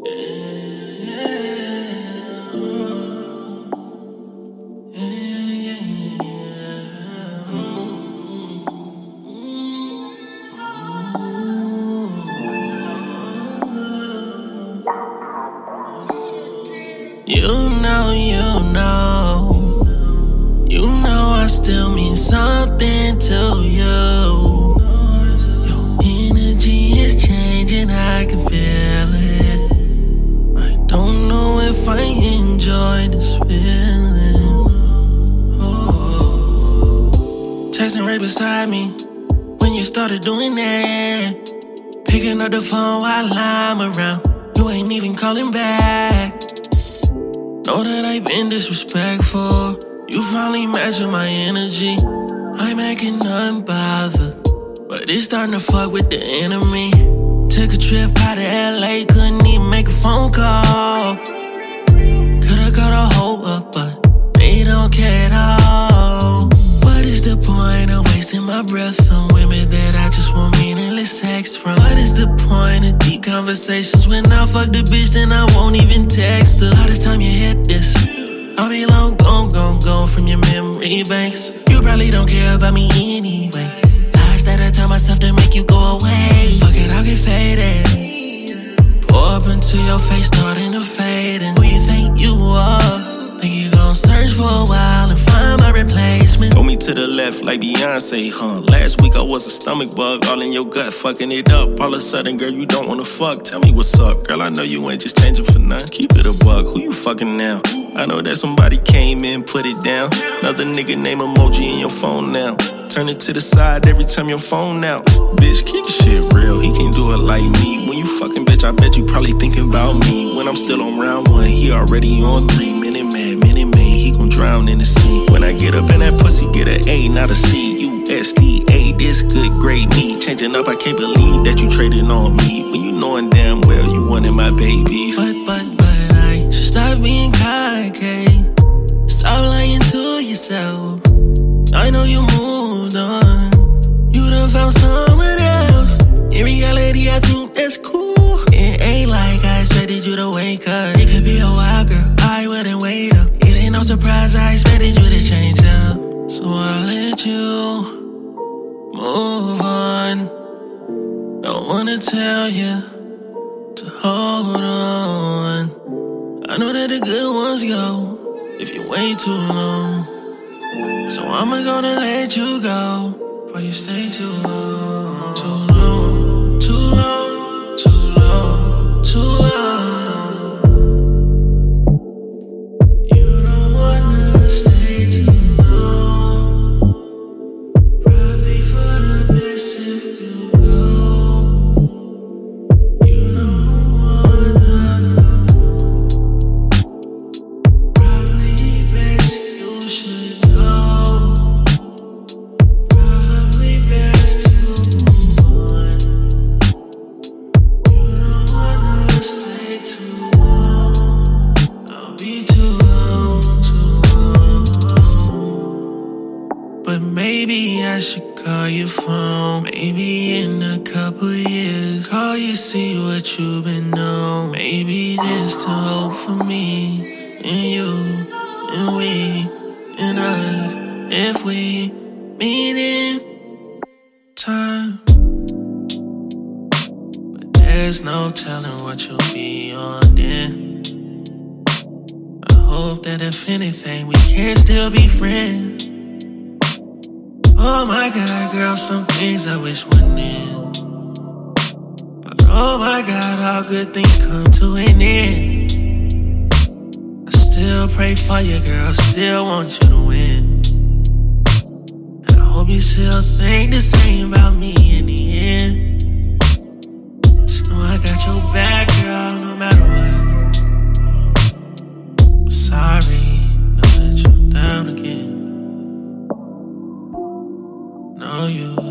You know, you know, you know I still mean something to you. Texting right beside me when you started doing that. Picking up the phone while I'm around. You ain't even calling back. Know that I've been disrespectful. You finally matching my energy. I'm making none bother. But it's starting to fuck with the enemy. Took a trip out of LA, couldn't even make a phone call. From? What is the point of deep conversations when I fuck the bitch, then I won't even text her? By the time you hit this, I'll be long gone, gone, gone from your memory banks. You probably don't care about me anyway. Lies that I tell myself to make you go away. Fuck it, I'll get faded. Pour up until your face starting to fade. And who you think you are? Think you gon' search for a while and replacement? Throw me to the left like Beyonce, huh? Last week I was a stomach bug, all in your gut, fucking it up. All of a sudden, girl, you don't wanna fuck. Tell me what's up, girl. I know you ain't just changing for none. Keep it a bug. Who you fucking now? I know that somebody came in, put it down. Another nigga name emoji in your phone now. Turn it to the side every time your phone out. Bitch, keep the shit real. He can't do it like me. When you fucking bitch, I bet you probably thinking about me. When I'm still on round one, he already on three. Minute man, minute man, drown in the sea. When I get up in that pussy, get an A, not a C. U S D A, this good grade me. Changing up, I can't believe that you traded on me. When you knowing damn well you wanted my babies. But, but, but I should stop being cocky. Stop lying to yourself. I know you moved on. You done found someone wanna tell you to hold on. I know that the good ones go if you wait too long. So I'ma gonna let you go before you stay too long. Too long, I should call your phone. Maybe in a couple years, call you, see what you've been on. Maybe there's to hope for me and you and we and us if we meet in time. But there's no telling what you'll be on then. I hope that if anything, we can still be friends. Oh my god, girl, some things I wish wouldn't end. But oh my god, all good things come to an end. I still pray for you, girl, still want you to win. And I hope you still think the same about me in the end. You